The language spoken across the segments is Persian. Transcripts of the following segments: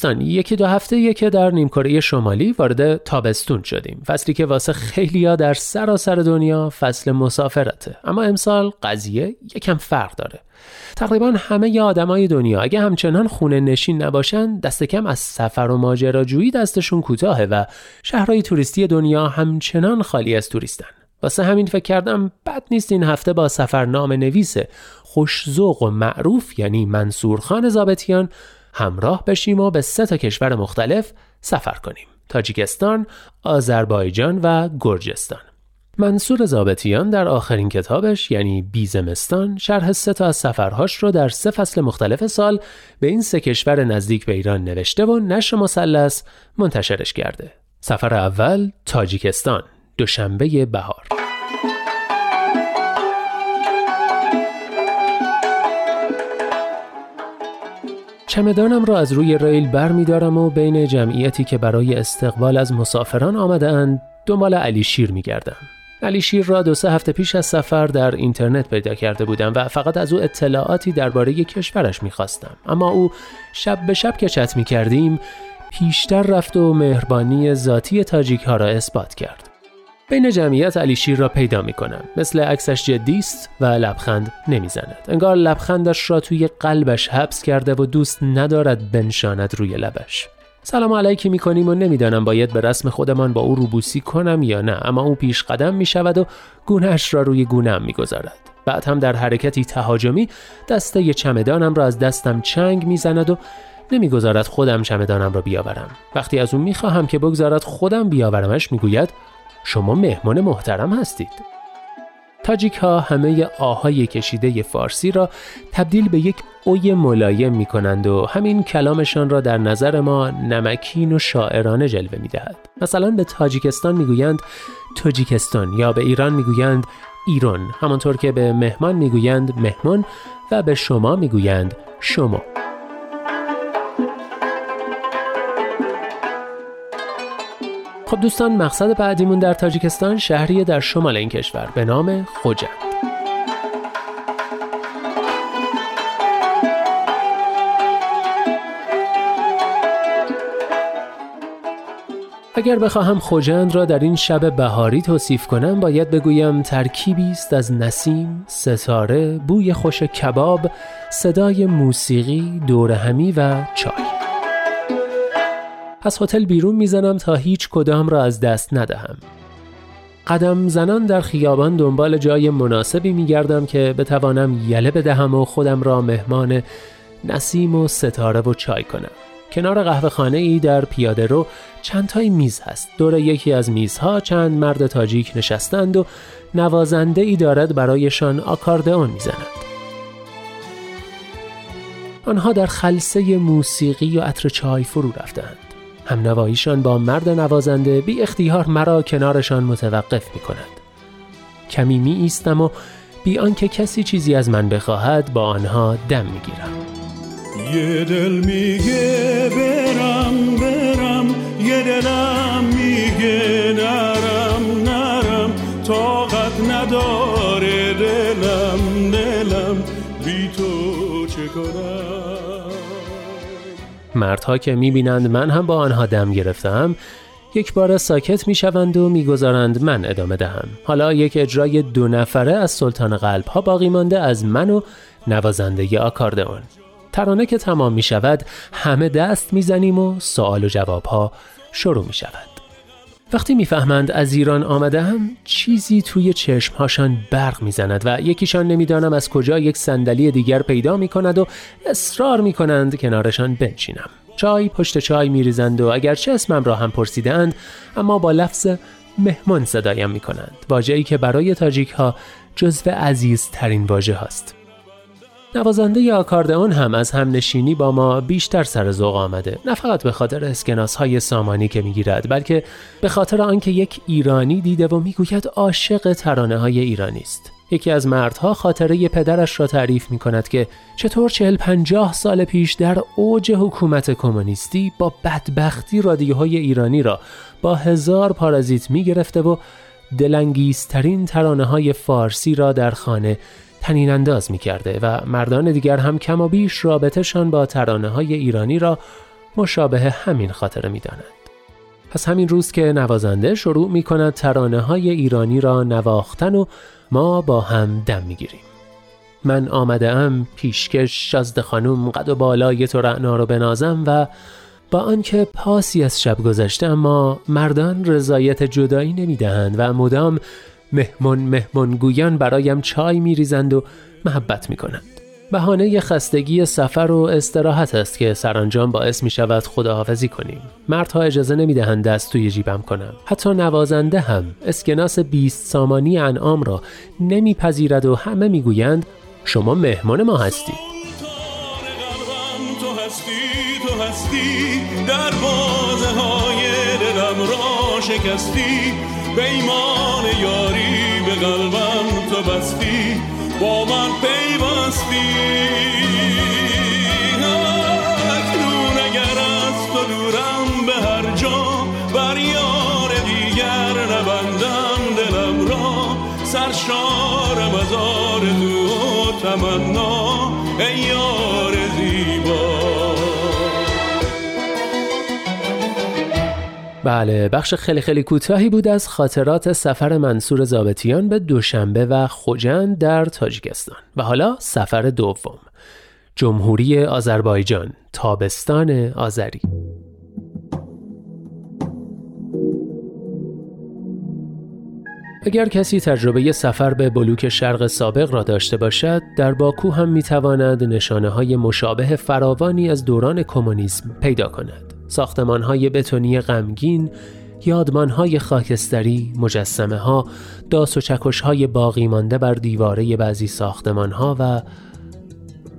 دوستان یکی دو هفته که در نیمکره شمالی وارد تابستون شدیم. فصلی که واسه خیلیا در سراسر دنیا فصل مسافرته. اما امسال قضیه یکم فرق داره. تقریبا همه آدمای دنیا اگه همچنان خونه نشین نباشن دست کم از سفر و ماجراجویی دستشون کوتاهه و شهرهای توریستی دنیا همچنان خالی از توریستن. واسه همین فکر کردم بد نیست این هفته با سفرنامه نویس خوشزوق و معروف یعنی منصور خان زابتیان همراه بشیم و به سه تا کشور مختلف سفر کنیم. تاجیکستان، آذربایجان و گرجستان. منصور زابتیان در آخرین کتابش یعنی بیزمستان شرح سه تا از سفرهاش رو در سه فصل مختلف سال به این سه کشور نزدیک به ایران نوشته و نشر مثلث منتشرش کرده. سفر اول تاجیکستان. دوشنبه بهار. چمدانم را از روی ریل بر می دارم و بین جمعیتی که برای استقبال از مسافران آمده اند دنبال علی شیر می گردم. علی شیر را دو سه هفته پیش از سفر در اینترنت پیدا کرده بودم و فقط از او اطلاعاتی درباره کشورش می خواستم. اما او شب به شب که چت می کردیم پیشتر رفت و مهربانی ذاتی تاجیک ها را اثبات کرد. بین جمعیت علی شیر را پیدا می کنم. مثل عکسش جدی است و لبخند نمی‌زند. انگار لبخندش را توی قلبش حبس کرده و دوست ندارد بنشاند روی لبش. سلام علیکی می کنیم و نمی‌دانم باید به رسم خودمان با او روبوسی کنم یا نه اما او پیش قدم می شود و گونهش را روی گونم می گذارد. بعد هم در حرکتی تهاجمی دسته چمدانم را از دستم چنگ می‌زند و نمی‌گذارد خودم چمدانم را بیاورم وقتی از او می‌خواهم که بگذارد خودم بیاورمش می‌گوید شما مهمان محترم هستید. تاجیک ها همه آهای کشیده فارسی را تبدیل به یک اوی ملایم می کنند و همین کلامشان را در نظر ما نمکین و شاعرانه جلوه می دهد. مثلا به تاجیکستان می گویند تاجیکستان یا به ایران می گویند ایران. همانطور که به مهمان می گویند مهمان و به شما می گویند شما. خب دوستان مقصد بعدیمون در تاجیکستان شهری در شمال این کشور به نام خوجند اگر بخواهم خوجند را در این شب بهاری توصیف کنم باید بگویم ترکیبی است از نسیم، ستاره، بوی خوش کباب، صدای موسیقی، دورهمی و چای. از هتل بیرون می‌زنم تا هیچ کدام را از دست ندهم. قدم زنان در خیابان دنبال جای مناسبی میگردم که بتوانم یله بدهم و خودم را مهمان نسیم و ستاره و چای کنم. کنار قهوه خانه ای در پیاده رو چند تای میز هست. دور یکی از میزها چند مرد تاجیک نشستند و نوازنده ای دارد برایشان آکاردئون می‌زند. آنها در خلصه موسیقی و عطر چای فرو رفتند. هم نواییشان با مرد نوازنده بی اختیار مرا کنارشان متوقف می کند. کمی می ایستم و بی آنکه کسی چیزی از من بخواهد با آنها دم می گیرم. یه دل میگه برم برم یه دلم میگه نرم نرم طاقت نداره دلم دلم بی تو چه کنم مردها که می‌بینند من هم با آنها دم گرفتم یک بار ساکت می‌شوند و می‌گذارند من ادامه دهم. حالا یک اجرای دو نفره از سلطان قلب ها باقی مانده از من و نوازنده آکاردئون. ترانه که تمام می شود همه دست می‌زنیم و سوال و جواب ها شروع می شود وقتی می‌فهمند از ایران آمده هم چیزی توی چشمهاشان برق می‌زند و یکیشان نمی‌دانم از کجا یک صندلی دیگر پیدا می کند و اصرار می کنند کنارشان بنشینم. چای پشت چای میریزند و اگرچه اسمم را هم پرسیدند اما با لفظ مهمان صدایم می کنند واجهی که برای تاجیک ها جزو عزیزترین واژه هاست. نوازنده آکاردئون هم از همنشینی با ما بیشتر سر ذوق آمده. نه فقط به خاطر اسکناس های سامانی که می‌گیرد بلکه به خاطر آنکه یک ایرانی دیده و می‌گوید عاشق ترانه های ایرانی است. یکی از مردها خاطره پدرش را تعریف می کند که چطور چهل پنجاه سال پیش در اوج حکومت کمونیستی با بدبختی رادیوهای ایرانی را با هزار پارازیت می گرفته و دلنگیسترین ترانه های فارسی را در خانه تنین انداز می کرده و مردان دیگر هم کم و بیش رابطهشان با ترانه های ایرانی را مشابه همین خاطره می دانند. پس همین روز که نوازنده شروع می کند ترانه های ایرانی را نواختن و ما با هم دم می گیریم. من آمده ام پیشکش شازده خانوم قد و بالای تو رعنا رو بنازم و با آنکه پاسی از شب گذشته اما مردان رضایت جدایی نمی‌دهند و مدام مهمون مهمون گویان برایم چای میریزند و محبت می‌کنند بهانه خستگی سفر و استراحت است که سرانجام باعث می شود خداحافظی کنیم. مردها اجازه نمی دهند دست توی جیبم کنم. حتی نوازنده هم اسکناس بیست سامانی انعام را نمیپذیرد و همه می‌گویند شما مهمان ما هستی. تو هستی در بازه را شکستی ایمان یاری به قلبم تو بستی با من پیوستی. اکنون اگر از تو دورم به هر جا بر یار دیگر نبندم دلم را. سرشارم از آرزو و تمنا ای بله بخش خیلی خیلی کوتاهی بود از خاطرات سفر منصور زابتیان به دوشنبه و خوجند در تاجیکستان. و حالا سفر دوم. جمهوری آذربایجان تابستان آذری. اگر کسی تجربه سفر به بلوک شرق سابق را داشته باشد در باکو هم می‌تواند نشانه های مشابه فراوانی از دوران کمونیسم پیدا کند. ساختمان های بتونی غمگین، یادمان های خاکستری، مجسمه ها، داس و چکش های باقی مانده بر دیواره بعضی ساختمان ها و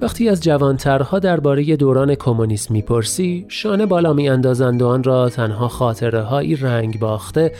وقتی از جوانترها درباره دوران کمونیسم می‌پرسی شانه بالا می اندازند و آن را تنها خاطره هایی رنگ باخته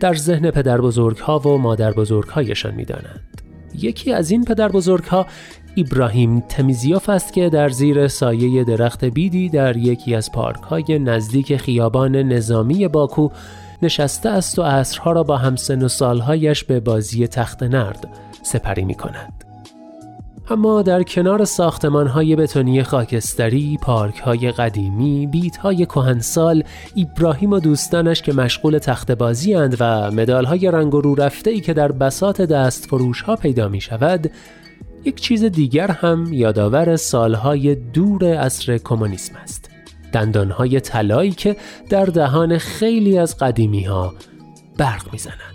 در ذهن پدر بزرگ ها و مادر بزرگ هایشان می دانند. یکی از این پدر بزرگ ها ایبراهیم تمیزیوف است که در زیر سایه درخت بیدی در یکی از پارک های نزدیک خیابان نظامی باکو نشسته است و عصرها را با همسن و سالهایش به بازی تخت نرد سپری می کند. اما در کنار ساختمان های بتونی خاکستری، پارک های قدیمی، بیت های کهنسال، ایبراهیم و دوستانش که مشغول تخت بازی اند و مدال های رنگ و رو رفته ای که در بسات دست فروش ها پیدا می شود، یک چیز دیگر هم یادآور سالهای دور عصر کمونیسم است. دندانهای طلایی که در دهان خیلی از قدیمی ها برق می‌زنند.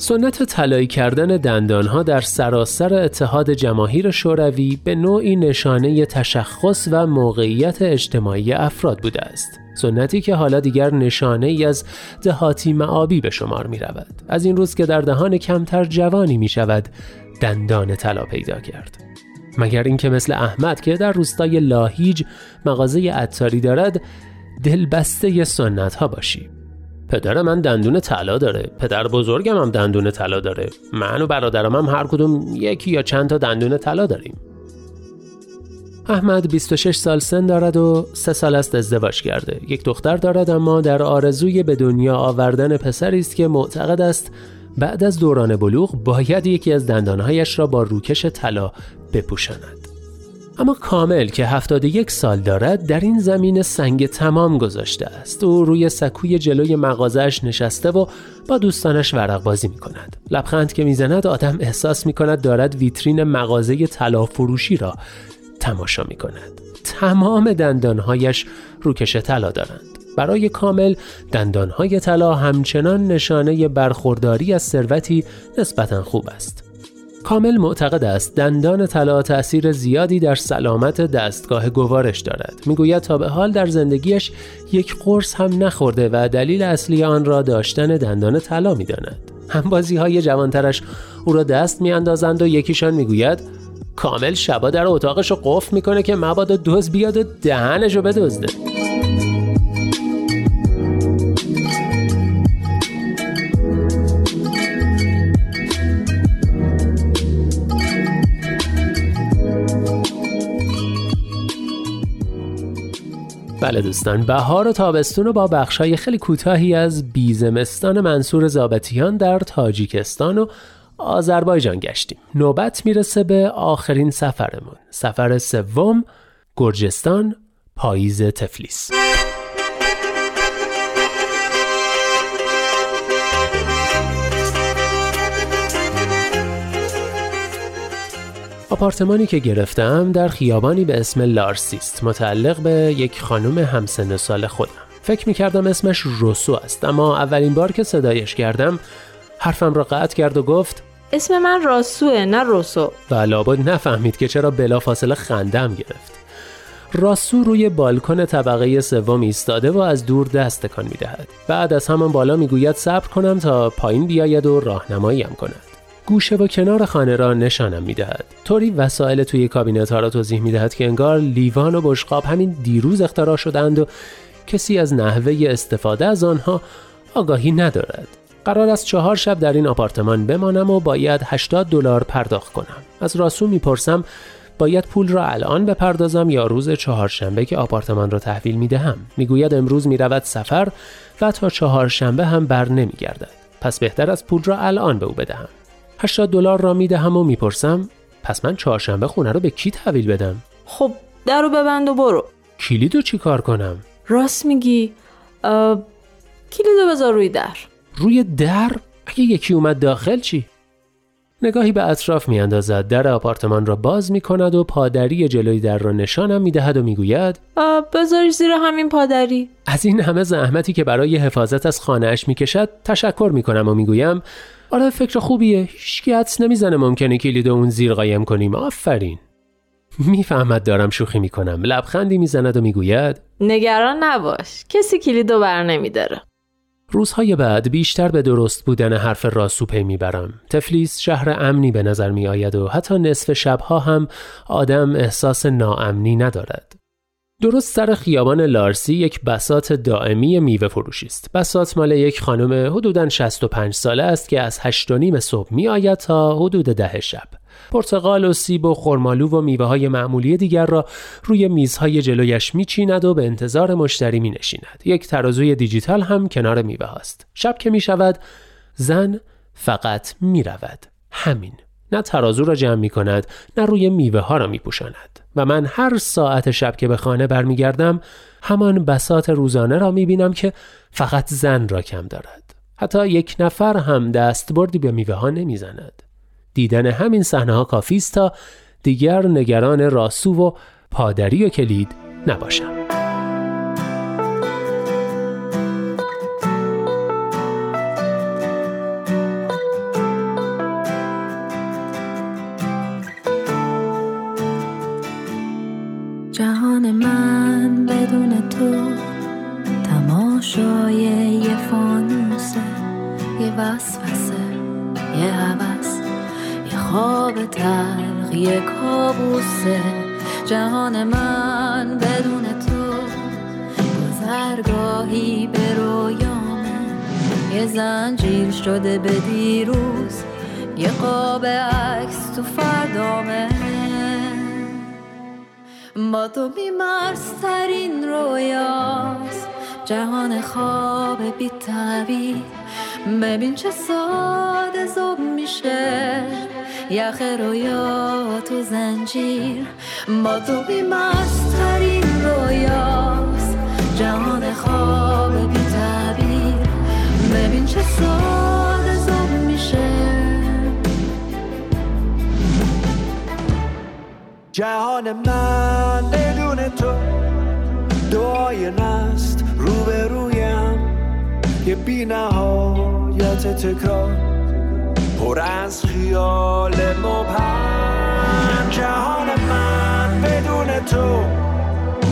سنت طلایی کردن دندانها در سراسر اتحاد جماهیر شوروی به نوعی نشانه تشخص و موقعیت اجتماعی افراد بوده است. سنتی که حالا دیگر نشانه ای از دهاتی معابی به شمار می رود. از این روز که در دهان کمتر جوانی می شود دندان طلا پیدا کرد مگر اینکه مثل احمد که در روستای لاهیج مغازه عطاری دارد دلبسته سنت ها باشی پدر من دندون طلا داره. پدر بزرگم هم دندون طلا داره. من و برادرم هم هر کدوم یکی یا چند تا دندون طلا داریم. احمد 26 سال سن دارد و سه سال است ازدواج کرده. یک دختر دارد اما در آرزوی به دنیا آوردن پسری است که معتقد است بعد از دوران بلوغ باید یکی از دندانهایش را با روکش طلا بپوشاند. اما کامل که 71 سال دارد در این زمین سنگ تمام گذاشته است. او روی سکوی جلوی مغازش نشسته و با دوستانش ورق بازی می کند لبخند که می‌زند آدم احساس می کند دارد ویترین مغازه طلا فروشی را تماشا می کند تمام دندانهایش روکش طلا دارند. برای کامل دندانهای طلا همچنان نشانه برخورداری از ثروتی نسبتا خوب است. کامل معتقد است دندان طلا تأثیر زیادی در سلامت دستگاه گوارش دارد. می‌گوید تا به حال در زندگیش یک قرص هم نخورده و دلیل اصلی آن را داشتن دندان طلا می‌داند. همبازی های جوانترش او را دست میاندازند و یکیشان می‌گوید کامل شبا در اتاقش رو قفل می‌کنه که مبادا دوز بیاد و دهنش رو بدزده. بله دوستان بهار و تابستون رو با بخشای خیلی کوتاهی از بیزمستان منصور زابتیان در تاجیکستان و آذربایجان گشتیم. نوبت می‌رسه به آخرین سفرمون. سفر سوم گرجستان پاییز تفلیس. آپارتمانی که گرفتم در خیابانی به اسم لارسیست متعلق به یک خانم همسن سال خودم. فکر می کردم اسمش روسو است اما اولین بار که صدایش کردم حرفم را قطع کرد و گفت اسم من راسوه نه روسو. و لابد نفهمید که چرا بلافاصله خندم گرفت. راسو روی بالکن طبقه سوم ایستاده و از دور دست تکان می‌دهد. بعد از همان بالا می‌گوید صبر کنم تا پایین بیاید و راهنماییم کند گوشه و کنار خانه را نشانم می‌دهد. طوری وسایل توی کابینت ها را توضیح می‌دهد که انگار لیوان و بشقاب همین دیروز اختراع شدند و کسی از نحوه استفاده از آنها آگاهی ندارد. قرار است چهار شب در این آپارتمان بمانم و باید 80 دلار پرداخت کنم. از راسو می‌پرسم باید پول را الان بپردازم یا روز چهارشنبه که آپارتمان را تحویل می دهم می‌گوید امروز می رود سفر و تا چهارشنبه هم بر نمی گردد پس بهتر از پول را الان به او بدهم. 80 دلار را می دهم و می‌پرسم پس من چهارشنبه خونه رو به کی تحویل بدم؟ خب در رو ببند و برو. کلیدو چی کار کنم؟ راست میگی. کلیدو بذار روی در. روی در؟ اگه یکی اومد داخل چی؟ نگاهی به اطراف میاندازد. در آپارتمان را باز می کند و پادری جلوی در را نشانم می دهد و می‌گوید بذاری زیر همین پادری. از این همه زحمتی که برای حفاظت از خانهاش می‌کشد تشکر می کنم و می‌گویم آره فکر خوبیه. هیچکی حدس نمی‌زنه ممکنه کلید اون زیر قایم کنیم. آفرین. می‌فهمد دارم شوخی می‌کنم. لبخندی می‌زند و می‌گوید نگران نباش. کسی کلیدو بر نمیداره. روزهای بعد بیشتر به درست بودن حرف راسو پی می‌برم. تفلیس شهر امنی به نظر می آید و حتی نصف شبها هم آدم احساس ناامنی ندارد. درست سر خیابان لارسی یک بسات دائمی میوه فروشی است. بسات مال یک خانم حدوداً 65 ساله است که از 8 نیم صبح می آید تا حدود ده شب. پرتقال و سیب و خرمالو و میوه های معمولی دیگر را روی میزهای جلویش میچیند و به انتظار مشتری می نشیند. یک ترازوی دیجیتال هم کنار میوه هاست. شب که می شود زن فقط می رود. همین. نه ترازو را جمع می کند نه روی میوه ها را می پوشاند. و من هر ساعت شب که به خانه برمیگردم همان بسات روزانه را می بینم که فقط زن را کم دارد. حتی یک نفر هم دستبردی به میوه ها نمی زند. دیدن همین صحنه ها کافی است تا دیگر نگران راسو و پادری و کلید نباشم جهان من بدون تو گذرگاهی به رویامه. یه زنجیر شده به دیروز یه قاب عکس تو فردامه. با تو بیمرسترین رویاست جهان خواب بی ببین چه ساده زوب میشه. یخ رویا تو زنجیر. با تو بیمرسترین رویاست. جهان خواب بی تعبیر. ببین چه ساده زوب میشه. جهان من بدون تو دعای نست روبرویم. یه بی نهایت تکرار. پر از خیال مبهم. جهان من بدون تو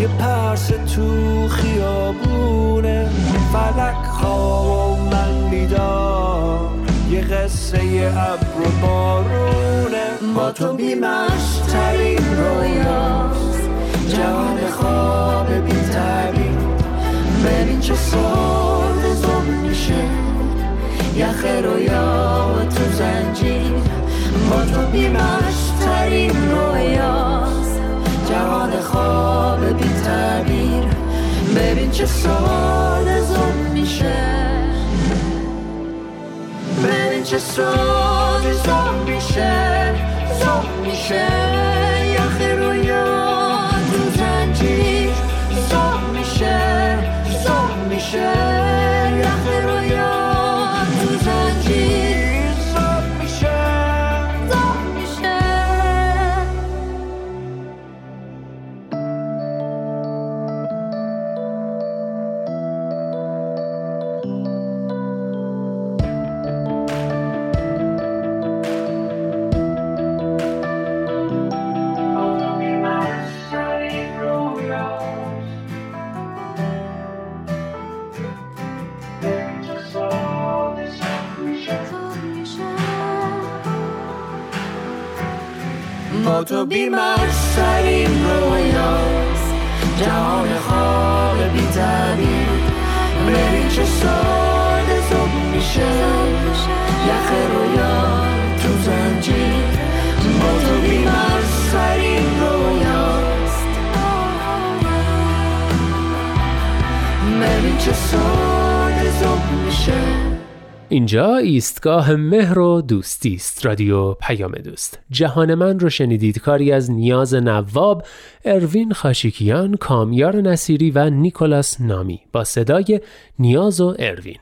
یه پرس تو خیابونه. فلک خواب و من بیدار. یه قصه ابر و بارونه. با تو بیمشترین رویاست. جهان خواب بی ببین چه میشه یخ رویا تو زنجیر با تو بیمشترین رویاست. جهان خواب بی تعبیر. ببین چه ساده زوم میشه. ببین چه ساده زوم میشه. زوم میشه. یخ رویا تو زنجیر زوم میشه. زوم میشه. ما تو بیمار سریم رویاست جهان خواب اینجا ایستگاه مهر و دوستی است. رادیو پیام دوست. جهان من رو شنیدید. کاری از نیاز نواب اروین خاشیکیان کامیار نصیری و نیکولاس نامی با صدای نیاز و اروین.